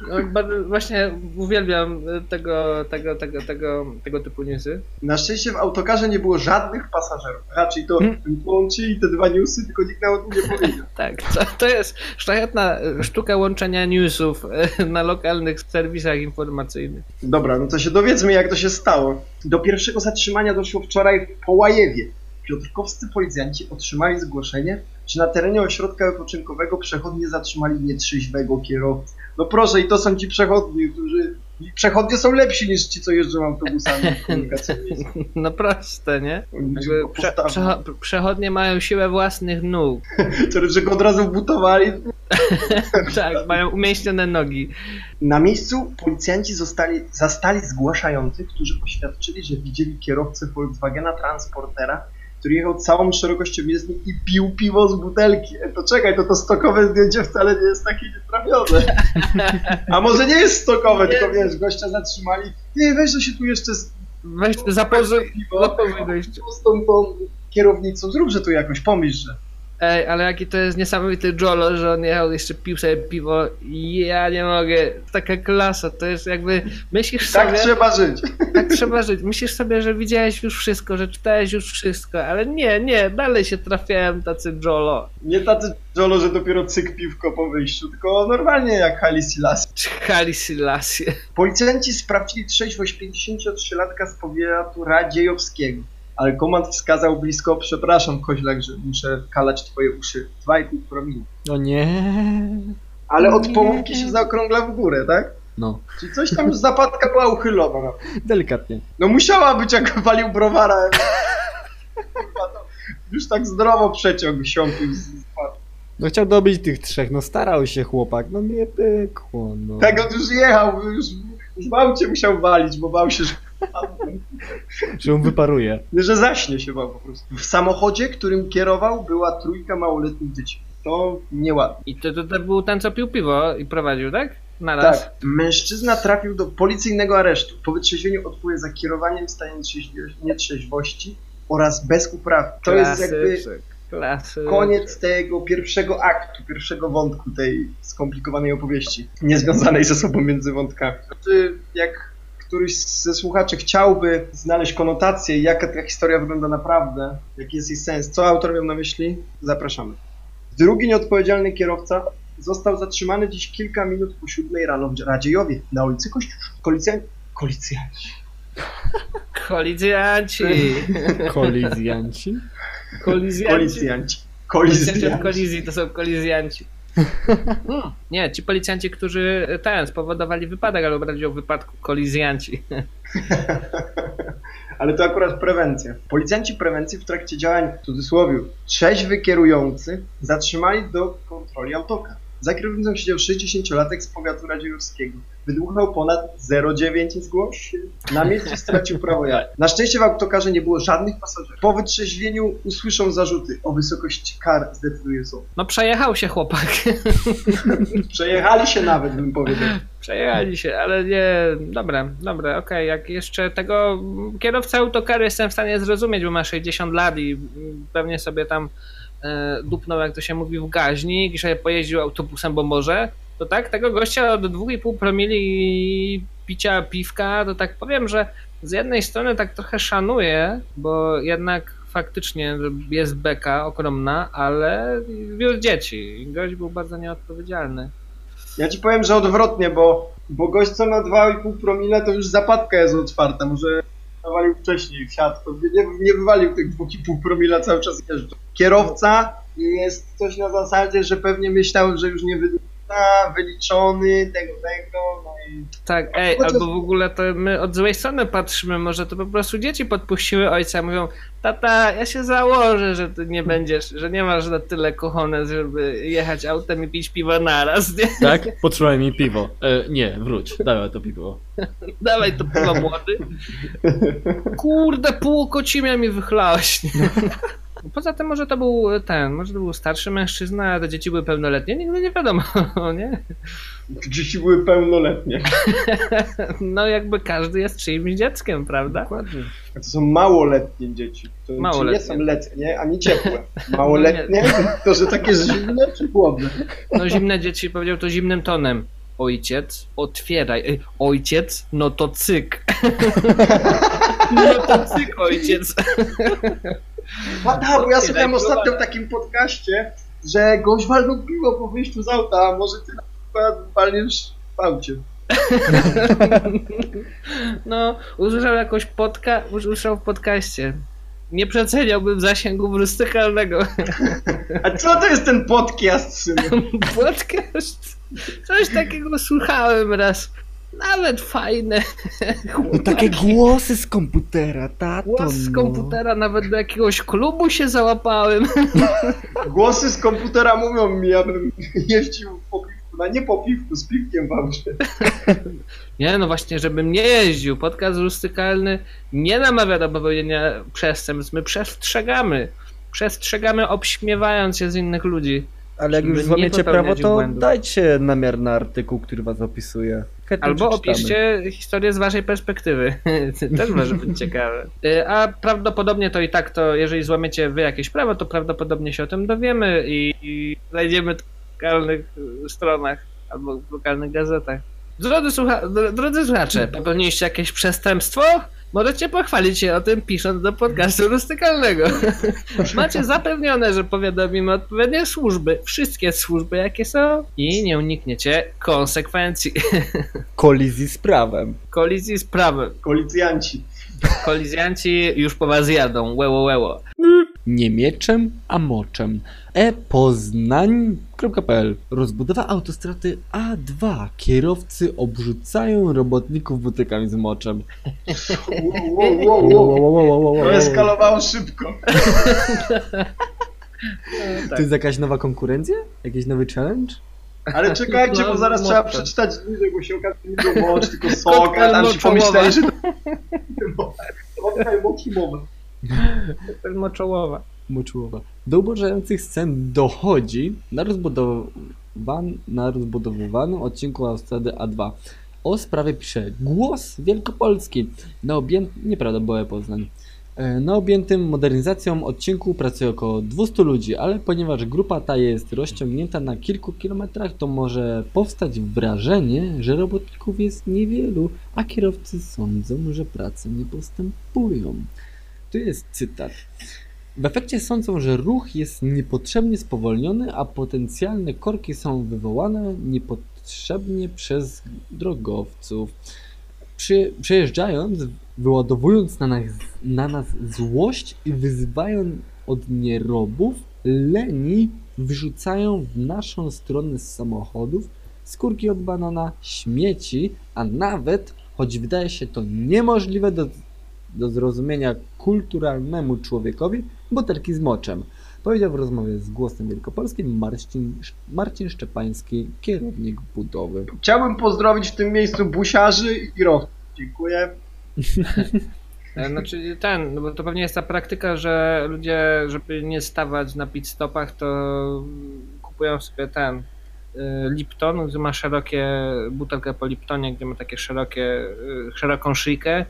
Speaker 4: No, bardzo- właśnie uwielbiam tego, tego, tego, tego, tego typu newsy.
Speaker 6: Na szczęście w autokarze nie było żadnych pasażerów. Raczej to
Speaker 4: Hmm.
Speaker 6: połączyli te dwa newsy, tylko nikt nawet nie powiedział.
Speaker 4: Tak, to, to jest szlachetna e, sztuka łączenia newsów e, na lokalnych serwisach informacyjnych.
Speaker 6: Dobra, no to się dowiedzmy, jak to się stało. Do pierwszego zatrzymania doszło wczoraj w Połajewie. Piotrkowscy policjanci otrzymali zgłoszenie, że na terenie ośrodka wypoczynkowego przechodnie zatrzymali nietrzeźwego kierowcę. No proszę, i to są ci przechodni, którzy... Przechodnie są lepsi niż ci, co jeżdżą autobusami.
Speaker 4: No proste, nie? Prze, przecho- przechodnie mają siłę własnych nóg.
Speaker 6: Że go od razu butowali.
Speaker 4: Tak, mają umięśnione nogi.
Speaker 6: Na miejscu policjanci zostali, zastali zgłaszających, którzy oświadczyli, że widzieli kierowcę Volkswagena Transportera, który jechał całą szerokością jezdni i pił piwo z butelki. E, To czekaj, to to stokowe zdjęcie wcale nie jest takie nietrafione. A może nie jest stokowe, tylko wiesz, gościa zatrzymali. Ty, weź to się tu jeszcze z
Speaker 4: Weź zapozuj,
Speaker 6: piwo
Speaker 4: zapozuj gościu.
Speaker 6: z tą, tą kierownicą, zrób, że tu jakoś pomyśl, że
Speaker 4: Ej, ale jaki to jest niesamowity Jolo, że on jechał, jeszcze pił sobie piwo. Ja nie mogę. Taka klasa, to jest jakby... Myślisz
Speaker 6: tak
Speaker 4: sobie...
Speaker 6: trzeba żyć.
Speaker 4: Tak trzeba żyć. Myślisz sobie, że widziałeś już wszystko, że czytałeś już wszystko, ale nie, nie, dalej się trafiają tacy Jolo.
Speaker 6: Nie tacy Jolo, że dopiero cyk piwko po wyjściu, tylko normalnie jak Haile Selassie.
Speaker 4: Czy Hali Selassie.
Speaker 6: Policjanci sprawdzili trzeźwość 53-latka z powiatu Radziejowskiego, ale komand wskazał blisko, przepraszam koźlak, że muszę kalać twoje uszy, 2,5 promili.
Speaker 5: O nie.
Speaker 6: Ale od połówki się zaokrągla w górę, tak?
Speaker 5: No,
Speaker 6: Czyli coś tam zapadka była uchylona. No,
Speaker 5: delikatnie.
Speaker 6: no musiała być jak walił browara. Już tak zdrowo przeciąg siąpił z.
Speaker 5: No chciał dobić tych trzech, no starał się chłopak, no nie pykło, no.
Speaker 6: Tak on już jechał, już, już w aucie musiał walić, bo bał się, że
Speaker 5: Że on wyparuje.
Speaker 6: że zaśnie się po prostu. W samochodzie, którym kierował, była trójka małoletnich dzieci. To nieładnie.
Speaker 4: I to, to, to był ten, co pił piwo i prowadził, tak? Naraz.
Speaker 6: Tak. Mężczyzna trafił do policyjnego aresztu. Po wytrzeźwieniu odpowie za kierowaniem w stanie nietrzeźwości oraz bez uprawy. To jest jakby koniec tego pierwszego aktu, pierwszego wątku tej skomplikowanej opowieści, niezwiązanej ze sobą między wątkami. Czy jak któryś ze słuchaczy chciałby znaleźć konotację, jaka ta historia wygląda naprawdę, jaki jest jej sens, co autor miał na myśli, zapraszamy. Drugi nieodpowiedzialny kierowca został zatrzymany dziś kilka minut po siódmej rano w Radziejowie, na ulicy Kościuszki. Kolicjan... Kolicjanci.
Speaker 4: Kolicjanci.
Speaker 5: Kolizjanci.
Speaker 4: Kolizjanci.
Speaker 6: Kolicjanci.
Speaker 4: Policjanci od
Speaker 6: Kolicjanci.
Speaker 4: kolizji to są kolizjanci. Hmm. Nie, ci policjanci, którzy ten spowodowali wypadek, albo bardziej o wypadku kolizjanci.
Speaker 6: Ale to akurat prewencja. Policjanci prewencji w trakcie działań, w cudzysłowie, trzeźwy kierujący zatrzymali do kontroli autokar. Za kierownicą siedział 60-latek z powiatu radziejowskiego. Wydłuchał ponad 0,9 zgłoś się. Na miejscu stracił prawo jazdy. Na szczęście w autokarze nie było żadnych pasażerów. Po wytrzeźwieniu usłyszą zarzuty. O wysokości kar zdecyduje sąd.
Speaker 4: No przejechał się chłopak.
Speaker 6: Przejechali się nawet, bym powiedział.
Speaker 4: Przejechali się, ale nie. Dobra, dobra, okej. Jak jeszcze tego kierowca autokaru jestem w stanie zrozumieć, bo ma 60 lat i pewnie sobie tam dupnął, jak to się mówi, w gaźnik i sobie pojeździł autobusem, bo może. To tak, tego gościa od 2,5 promili picia piwka, to tak powiem, że z jednej strony tak trochę szanuję, bo jednak faktycznie jest beka ogromna, ale wiózł dzieci. Gość był bardzo nieodpowiedzialny.
Speaker 6: Ja ci powiem, że odwrotnie, bo, bo gość co ma 2,5 promile, to już zapadka jest otwarta. Może nawalił wcześniej w siat, to nie, nie wywalił tych 2,5 promila cały czas. Kierowca jest coś na zasadzie, że pewnie myślał, że już nie wyda, wyliczony, tego, tego,
Speaker 4: Tak, ej,
Speaker 6: Chociaż-
Speaker 4: albo w ogóle to my od złej strony patrzymy, może to po prostu dzieci podpuściły ojca, mówią, tata, ja się założę, że ty nie będziesz, że nie masz na tyle kochones, żeby jechać autem i pić piwo naraz, nie?
Speaker 5: Tak? Potrzymaj mi piwo. E, nie, wróć, dawaj to piwo.
Speaker 4: Dawaj to piwo młody. Kurde, pół kocimia mi wychlałeś. Poza tym może to był ten, może to był starszy mężczyzna, a te dzieci były pełnoletnie, nigdy nie wiadomo, nie?
Speaker 6: dzieci były pełnoletnie.
Speaker 4: No jakby każdy jest czyimś dzieckiem, prawda?
Speaker 5: Dokładnie.
Speaker 6: A to są małoletnie dzieci. To znaczy
Speaker 4: Małoletnie.
Speaker 6: nie są letnie, ani ciepłe. Małoletnie to, że takie zimne czy chłodne.
Speaker 4: No zimne dzieci powiedział to zimnym tonem. ojciec, otwieraj. Ojciec, no to cyk. no to cyk, ojciec.
Speaker 6: A tak, bo ja słuchałem ostatnio w takim podcaście, że gość walnął piwo po wyjściu z auta, a może ty na przykład walniesz w aucie.
Speaker 4: No, usłyszał jakąś podka, usłyszał w podcaście. Nie przeceniałbym zasięgu rustykalnego.
Speaker 6: A co to jest ten podcast, synu?
Speaker 4: Podcast? Coś takiego słuchałem raz. Nawet fajne.
Speaker 5: No takie głosy z komputera, tato.
Speaker 4: Głos z
Speaker 5: no.
Speaker 4: komputera, nawet do jakiegoś klubu się załapałem.
Speaker 6: Głosy z komputera mówią mi, abym jeździł po piwku, no nie po piwku, z piwkiem w aucie.
Speaker 4: Nie, no właśnie, żebym nie jeździł. Podcast rustykalny nie namawia do popełnienia przestępstw. My przestrzegamy. Przestrzegamy, obśmiewając się z innych ludzi.
Speaker 7: Ale jak już złamiecie prawo, to
Speaker 4: błędów.
Speaker 7: dajcie namiar na artykuł, który was opisuje. Chętnie
Speaker 4: Albo opiszcie historię z waszej perspektywy. Też może być ciekawe. Y, A prawdopodobnie to i tak, to jeżeli złamiecie wy jakieś prawo, to prawdopodobnie się o tym dowiemy i, i znajdziemy to w lokalnych y, stronach albo w lokalnych gazetach. Drodzy, słucha- drodzy słuchacze, popełniliście jakieś przestępstwo? Możecie pochwalić się o tym pisząc do podcastu rustykalnego. Macie zapewnione, że powiadomimy odpowiednie służby, wszystkie służby jakie są i nie unikniecie konsekwencji
Speaker 7: Kolizji z prawem.
Speaker 4: kolizji z prawem.
Speaker 6: Koalicjanci.
Speaker 4: Kolizjanci już po was jadą, łeło łeło.
Speaker 5: Nie mieczem, a moczem. e-poznań.pl Rozbudowa autostrady A2. Kierowcy obrzucają robotników butykami z moczem.
Speaker 6: Wow, wow, wow, wow. To eskalowało szybko.
Speaker 5: To jest jakaś nowa konkurencja? Jakiś nowy challenge?
Speaker 6: Ale czekajcie, bo
Speaker 4: No,
Speaker 6: zaraz
Speaker 4: mocno.
Speaker 6: trzeba przeczytać dłużej, bo się okaże, że nie był mocz, tylko sok, a tam się pomyśleli, że to...
Speaker 4: To jest moczołowa.
Speaker 5: Moczułowa. Do ubożających scen dochodzi na, rozbudowan, na rozbudowywanym odcinku autostrady A2. O sprawie pisze Głos Wielkopolski. Na. Nieprawda, bo Poznań. E, Na objętym modernizacją odcinku pracuje około 200 ludzi, ale ponieważ grupa ta jest rozciągnięta na kilku kilometrach, to może powstać wrażenie, że robotników jest niewielu, a kierowcy sądzą, że prace nie postępują. Tu jest cytat. W efekcie sądzą, że ruch jest niepotrzebnie spowolniony, a potencjalne korki są wywołane niepotrzebnie przez drogowców. Przy, przejeżdżając, wyładowując na nas, na nas złość i wyzywając od nierobów, leni wyrzucają w naszą stronę z samochodów skórki od banana, śmieci, a nawet, choć wydaje się to niemożliwe do, do zrozumienia kulturalnemu człowiekowi, butelki z moczem. Powiedział w rozmowie z Głosem Wielkopolskim Marcin, Marcin Szczepański, kierownik budowy.
Speaker 6: Chciałbym pozdrowić w tym miejscu busiarzy i kierowców. Dziękuję.
Speaker 4: E, Znaczy ten, no bo to pewnie jest ta praktyka, że ludzie, żeby nie stawać na pit stopach, to kupują sobie ten y, Lipton, gdzie ma szerokie, butelkę po Liptonie, gdzie ma takie szerokie, y, szeroką szyjkę,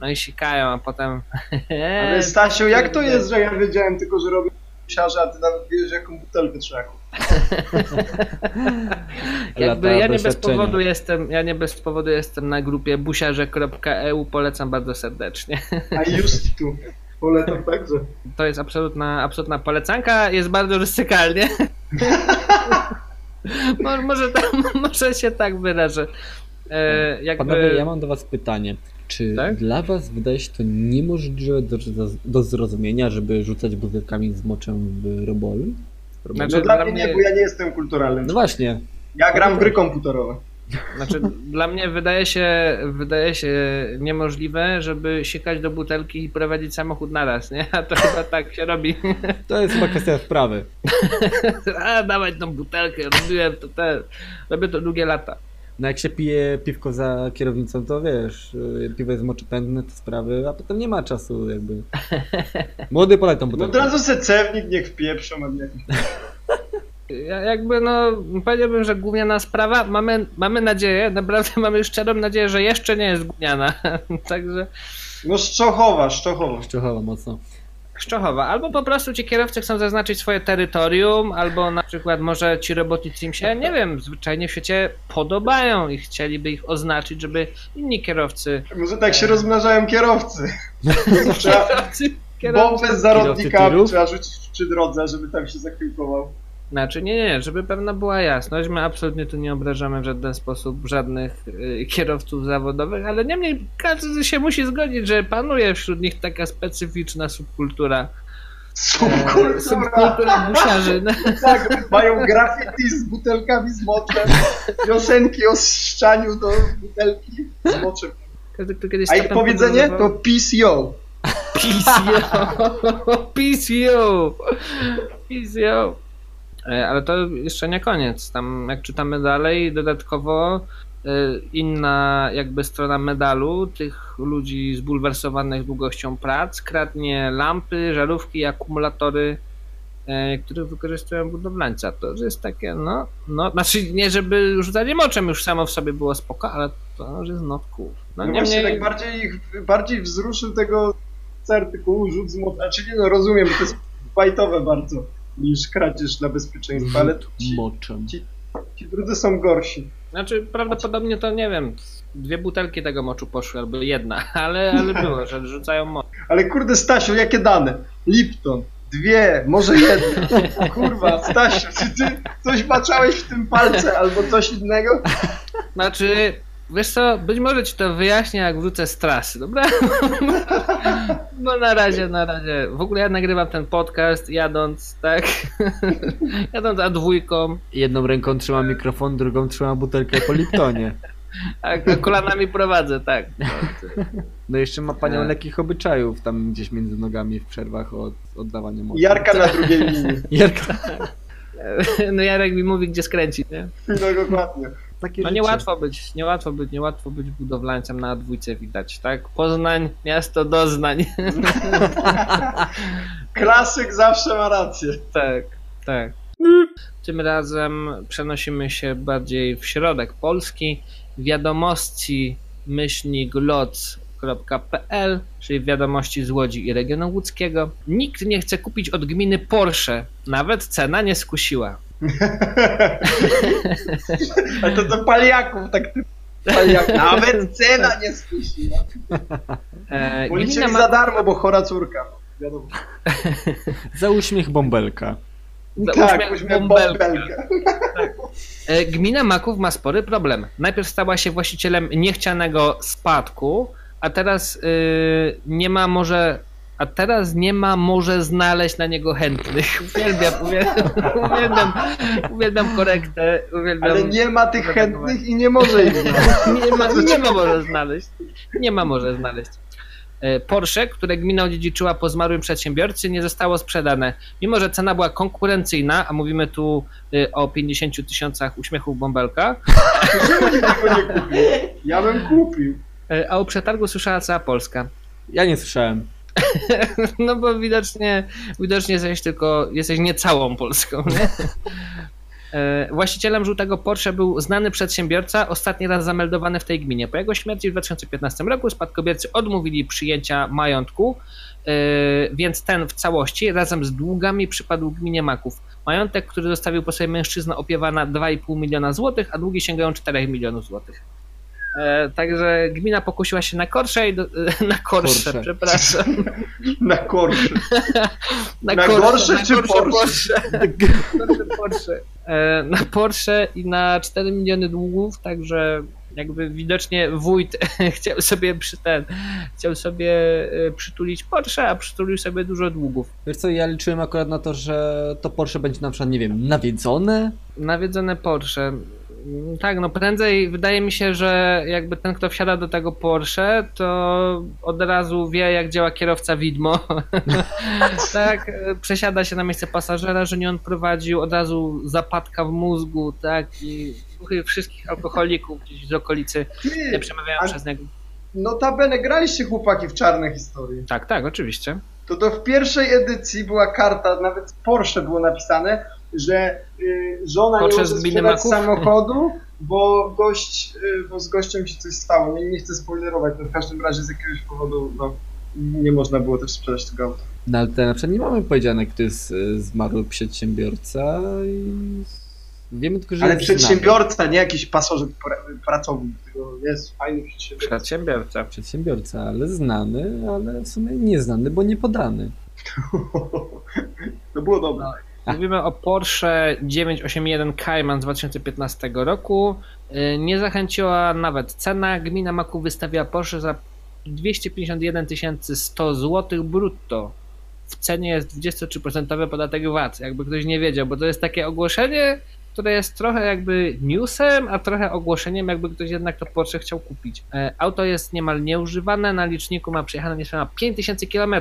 Speaker 4: no i sikają, a potem...
Speaker 6: Ale Stasiu, jak to jest, że ja wiedziałem tylko, że robię busiarze, a ty nawet wiesz, jaką butelkę trzeba kupić?
Speaker 4: Jakby ja nie bez powodu jestem, ja nie bez powodu jestem na grupie busiarze.eu, polecam bardzo serdecznie.
Speaker 6: A just tu. Polecam także.
Speaker 4: To jest absolutna, absolutna polecanka, jest bardzo rystykalnie. Mo- może, tam, może się tak wyrażę. E, jakby...
Speaker 5: Panowie, ja mam do Was pytanie. Czy
Speaker 4: Tak?
Speaker 5: dla Was wydaje się to niemożliwe do, do zrozumienia, żeby rzucać butelkami z moczem w robolu?
Speaker 4: Znaczy,
Speaker 6: No dla
Speaker 4: dla
Speaker 6: mnie nie, bo ja nie jestem kulturalny.
Speaker 5: No właśnie,
Speaker 6: Ja gram w gry komputerowe.
Speaker 4: Znaczy, dla mnie wydaje się, wydaje się niemożliwe, żeby sikać do butelki i prowadzić samochód naraz, nie? A to chyba tak się robi.
Speaker 5: to jest chyba kwestia wprawy.
Speaker 4: A, dawać tą butelkę, robiłem to te, robię to długie lata.
Speaker 5: No jak się pije piwko za kierownicą, to wiesz, y, piwo jest moczopędne, te sprawy, a potem nie ma czasu jakby. Młody polej tą
Speaker 6: No od
Speaker 5: butelkę.
Speaker 6: razu se cewnik niech wpieprzą, a nie.
Speaker 4: Ja, jakby no, powiedziałbym, że gówniana sprawa. Mamy, mamy nadzieję, naprawdę mamy szczerą nadzieję, że jeszcze nie jest gówniana. Także
Speaker 6: No szczochowa, szczochowa.
Speaker 5: Szczuchała mocno.
Speaker 4: Z Czochowa. Albo po prostu ci kierowcy chcą zaznaczyć swoje terytorium, albo na przykład może ci robotnicy im się, nie wiem, zwyczajnie w świecie podobają i chcieliby ich oznaczyć, żeby inni kierowcy.
Speaker 6: Może tak się rozmnażają kierowcy.
Speaker 4: Kierowcy, kierowcy.
Speaker 6: bombę z zarodnikami
Speaker 5: tirów?
Speaker 6: trzeba rzucić przy drodze, żeby tam się zakiełkował.
Speaker 4: Znaczy, nie, nie, żeby pewna była jasność, my absolutnie tu nie obrażamy w żaden sposób żadnych y, kierowców zawodowych, ale niemniej każdy się musi zgodzić, że panuje wśród nich taka specyficzna subkultura. E,
Speaker 6: Subkultura.
Speaker 4: subkultura busiarzy. No,
Speaker 6: Tak, mają graffiti z butelkami z moczem, piosenki o szczaniu do butelki z moczem.
Speaker 4: Każdy, kto kiedyś
Speaker 6: A ich powiedzenie
Speaker 4: podróżował-
Speaker 6: to PCO.
Speaker 4: PCO! PCO! PCO! E, Ale to jeszcze nie koniec. Tam jak czytamy dalej, dodatkowo e, inna jakby strona medalu tych ludzi zbulwersowanych długością prac kradnie lampy, żarówki akumulatory, e, które wykorzystują budowlańca. To już jest takie, no, no, znaczy nie żeby rzucanie moczem już samo w sobie było spoko, ale to już jest not cool. No,
Speaker 6: No
Speaker 4: niemniej-
Speaker 6: tak bardziej, ich- bardziej wzruszył tego artykułu rzut z moczem. Znaczy nie no, rozumiem, bo to jest bajtowe bardzo, niż kradzież dla bezpieczeństwa, ale ci,
Speaker 5: Moczem.
Speaker 6: ci drudzy są gorsi.
Speaker 4: Znaczy, prawdopodobnie to nie wiem, dwie butelki tego moczu poszły, albo jedna, ale, ale było, że rzucają moc.
Speaker 6: Ale kurde, Stasiu, jakie dane? Lipton, dwie, może jedna. Kurwa, Stasiu, czy ty coś maczałeś w tym palce albo coś innego?
Speaker 4: Znaczy, wiesz co, być może ci to wyjaśnię, jak wrócę z trasy, dobra? Bo na razie, na razie. W ogóle ja nagrywam ten podcast jadąc, tak? jadąc a dwójką,
Speaker 5: Jedną ręką trzyma mikrofon, drugą trzyma butelkę po Liptonie.
Speaker 4: a a kolanami prowadzę, tak.
Speaker 5: No jeszcze ma panią
Speaker 4: Tak.
Speaker 5: lekkich obyczajów tam gdzieś między nogami w przerwach od oddawania mocy.
Speaker 6: Jarka na drugiej linii.
Speaker 5: Jarka.
Speaker 4: No Jarek mi mówi, gdzie skręcić, nie?
Speaker 6: No dokładnie.
Speaker 5: Takie
Speaker 4: No
Speaker 5: życie.
Speaker 4: niełatwo być, niełatwo być, niełatwo być budowlańcem na dwójce widać, tak? Poznań, miasto doznań.
Speaker 6: Klasyk zawsze ma rację.
Speaker 4: tak, tak. Tym razem przenosimy się bardziej w środek Polski. Wiadomości myślnik loc.pl, czyli wiadomości z Łodzi i regionu łódzkiego. Nikt nie chce kupić od gminy Porsche. Nawet cena nie skusiła.
Speaker 6: A to do paliaków tak. Nawet cena nie skusiła.
Speaker 4: E,
Speaker 6: Policzyli
Speaker 4: gmina ma-
Speaker 6: za darmo, bo chora córka. Wiadomo.
Speaker 5: Za uśmiech bąbelka.
Speaker 4: za
Speaker 6: Tak,
Speaker 4: uśmiech bąbelka.
Speaker 6: bąbelkę.
Speaker 4: E, Gmina Maków ma spory problem. Najpierw stała się właścicielem niechcianego spadku, a teraz y, nie ma może. A teraz nie ma może znaleźć na niego chętnych. Uwielbiam, uwielbiam, uwielbiam, uwielbiam korektę. Uwielbiam,
Speaker 6: Ale nie ma tych chętnych i nie może ich znaleźć.
Speaker 4: nie ma, nie ma może znaleźć. Nie ma może znaleźć. E, Porsche, które gmina odziedziczyła po zmarłym przedsiębiorcy, nie zostało sprzedane. Mimo, że cena była konkurencyjna, a mówimy tu y, o 50 tysiącach uśmiechów bąbelka,
Speaker 6: Czemu nie kupił? Ja bym kupił.
Speaker 4: e, a o przetargu słyszała cała Polska.
Speaker 5: Ja nie słyszałem.
Speaker 4: No bo widocznie, widocznie jesteś tylko, jesteś nie całą Polską, nie? E, Właścicielem żółtego Porsche był znany przedsiębiorca, ostatni raz zameldowany w tej gminie. Po jego śmierci w 2015 roku spadkobiercy odmówili przyjęcia majątku, e, więc ten w całości razem z długami przypadł gminie Maków. Majątek, który zostawił po sobie mężczyzna opiewa na 2,5 miliona złotych, a długi sięgają 4 milionów złotych. E, Także gmina pokusiła się na korsze i do, na korsze,
Speaker 5: Porsche.
Speaker 4: przepraszam.
Speaker 6: Na korszy.
Speaker 4: Na,
Speaker 6: Na
Speaker 4: Porsche,
Speaker 6: gorsze
Speaker 4: na
Speaker 6: czy
Speaker 4: Porsche,
Speaker 6: Porsche?
Speaker 4: Porsche. Porsche. E, Na Porsche i na 4 miliony długów, także jakby widocznie wójt chciał sobie przy ten, chciał sobie e, przytulić Porsche, a przytulił sobie dużo długów.
Speaker 5: Wiesz co, ja liczyłem akurat na to, że to Porsche będzie na przykład, nie wiem, nawiedzone.
Speaker 4: Nawiedzone Porsche. Mm, Tak, no prędzej wydaje mi się, że jakby ten, kto wsiada do tego Porsche, to od razu wie, jak działa kierowca widmo. tak, przesiada się na miejsce pasażera, że nie on prowadził, od razu zapadka w mózgu, tak, i duchy wszystkich alkoholików gdzieś z okolicy nie
Speaker 6: Ty,
Speaker 4: przemawiają
Speaker 6: a-
Speaker 4: przez niego.
Speaker 6: notabene graliście chłopaki w czarne historie.
Speaker 4: Tak, tak, oczywiście.
Speaker 6: To to w pierwszej edycji była karta, nawet Porsche było napisane, że y, żona nie może sprzedać samochodu, bo gość, y, bo z gościem się coś stało. Nie, nie chcę spoilerować, no w każdym razie z jakiegoś powodu no, nie można było też sprzedać tego auta.
Speaker 5: No ale na przykład nie mamy powiedziane, kto jest e, zmarły przedsiębiorca i wiemy tylko, że
Speaker 6: Ale przedsiębiorca, nie jakiś pasożyt pra- pracownik, tylko jest fajny przedsiębiorca.
Speaker 4: Przedsiębiorca.
Speaker 5: Przedsiębiorca, ale znany, ale w sumie nieznany, bo nie podany.
Speaker 6: To było dobre.
Speaker 4: Mówimy o Porsche 981 Cayman z 2015 roku. Yy, Nie zachęciła nawet cena. Gmina Maku wystawiła Porsche za 251 100 zł brutto. W cenie jest 23% podatek VAT, jakby ktoś nie wiedział, bo to jest takie ogłoszenie, które jest trochę jakby newsem, a trochę ogłoszeniem, jakby ktoś jednak to Porsche chciał kupić. E, Auto jest niemal nieużywane, na liczniku ma przejechane niespełna 5000 km.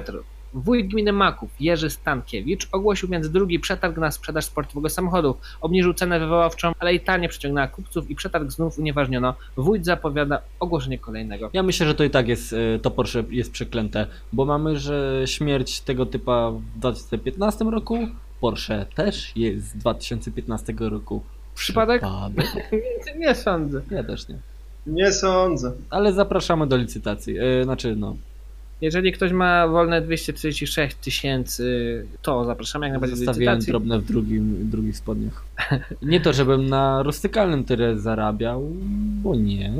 Speaker 4: Wójt gminy Maków, Jerzy Stankiewicz, ogłosił więc drugi przetarg na sprzedaż sportowego samochodu. Obniżył cenę wywoławczą, ale i ta nie przyciągnęła kupców i przetarg znów unieważniono. Wójt zapowiada ogłoszenie kolejnego.
Speaker 5: Ja myślę, że to i tak jest, e, to Porsche jest przeklęte, bo mamy, że śmierć tego typa w 2015 roku, Porsche też jest z 2015 roku.
Speaker 4: Przypadek?
Speaker 5: Przypadek?
Speaker 4: Nie sądzę.
Speaker 5: Ja też nie.
Speaker 6: Nie sądzę.
Speaker 5: Ale zapraszamy do licytacji. E, znaczy, no,
Speaker 4: Jeżeli ktoś ma wolne 246 tysięcy, to zapraszamy jak najbardziej do
Speaker 5: zostawiłem
Speaker 4: licytacji.
Speaker 5: drobne w drugim, drugich spodniach. Nie to, żebym na rustykalnym tyle zarabiał, bo nie.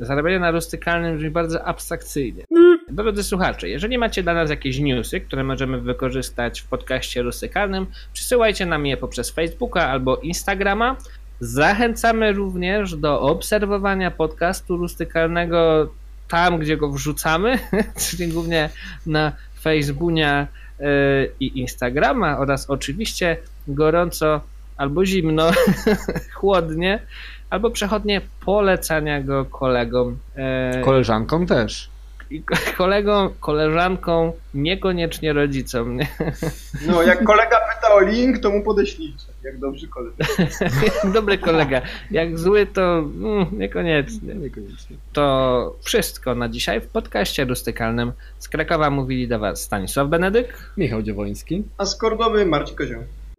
Speaker 4: Zarabianie na rustykalnym brzmi bardzo abstrakcyjnie. Drodzy słuchacze, jeżeli macie dla nas jakieś newsy, które możemy wykorzystać w podcaście rustykalnym, przysyłajcie nam je poprzez Facebooka albo Instagrama. Zachęcamy również do obserwowania podcastu rustykalnego tam, gdzie go wrzucamy, czyli głównie na Facebooka yy, i Instagrama oraz oczywiście gorąco albo zimno, chłodnie, albo przechodnie polecania go kolegom. e,
Speaker 5: Koleżankom też.
Speaker 4: I ko- kolegom, koleżankom, niekoniecznie rodzicom. Nie?
Speaker 6: No, jak kolega pyta o link, to mu podeślijcie. Jak dobry kolega.
Speaker 4: Dobry kolega. Jak zły, to mm, niekoniecznie.
Speaker 5: Niekoniecznie.
Speaker 4: To wszystko na dzisiaj w podcaście rustykalnym. Z Krakowa mówili do Was Stanisław Benedyk.
Speaker 5: Michał Dziewoński.
Speaker 6: A z Kordowy Marcin Kozioł.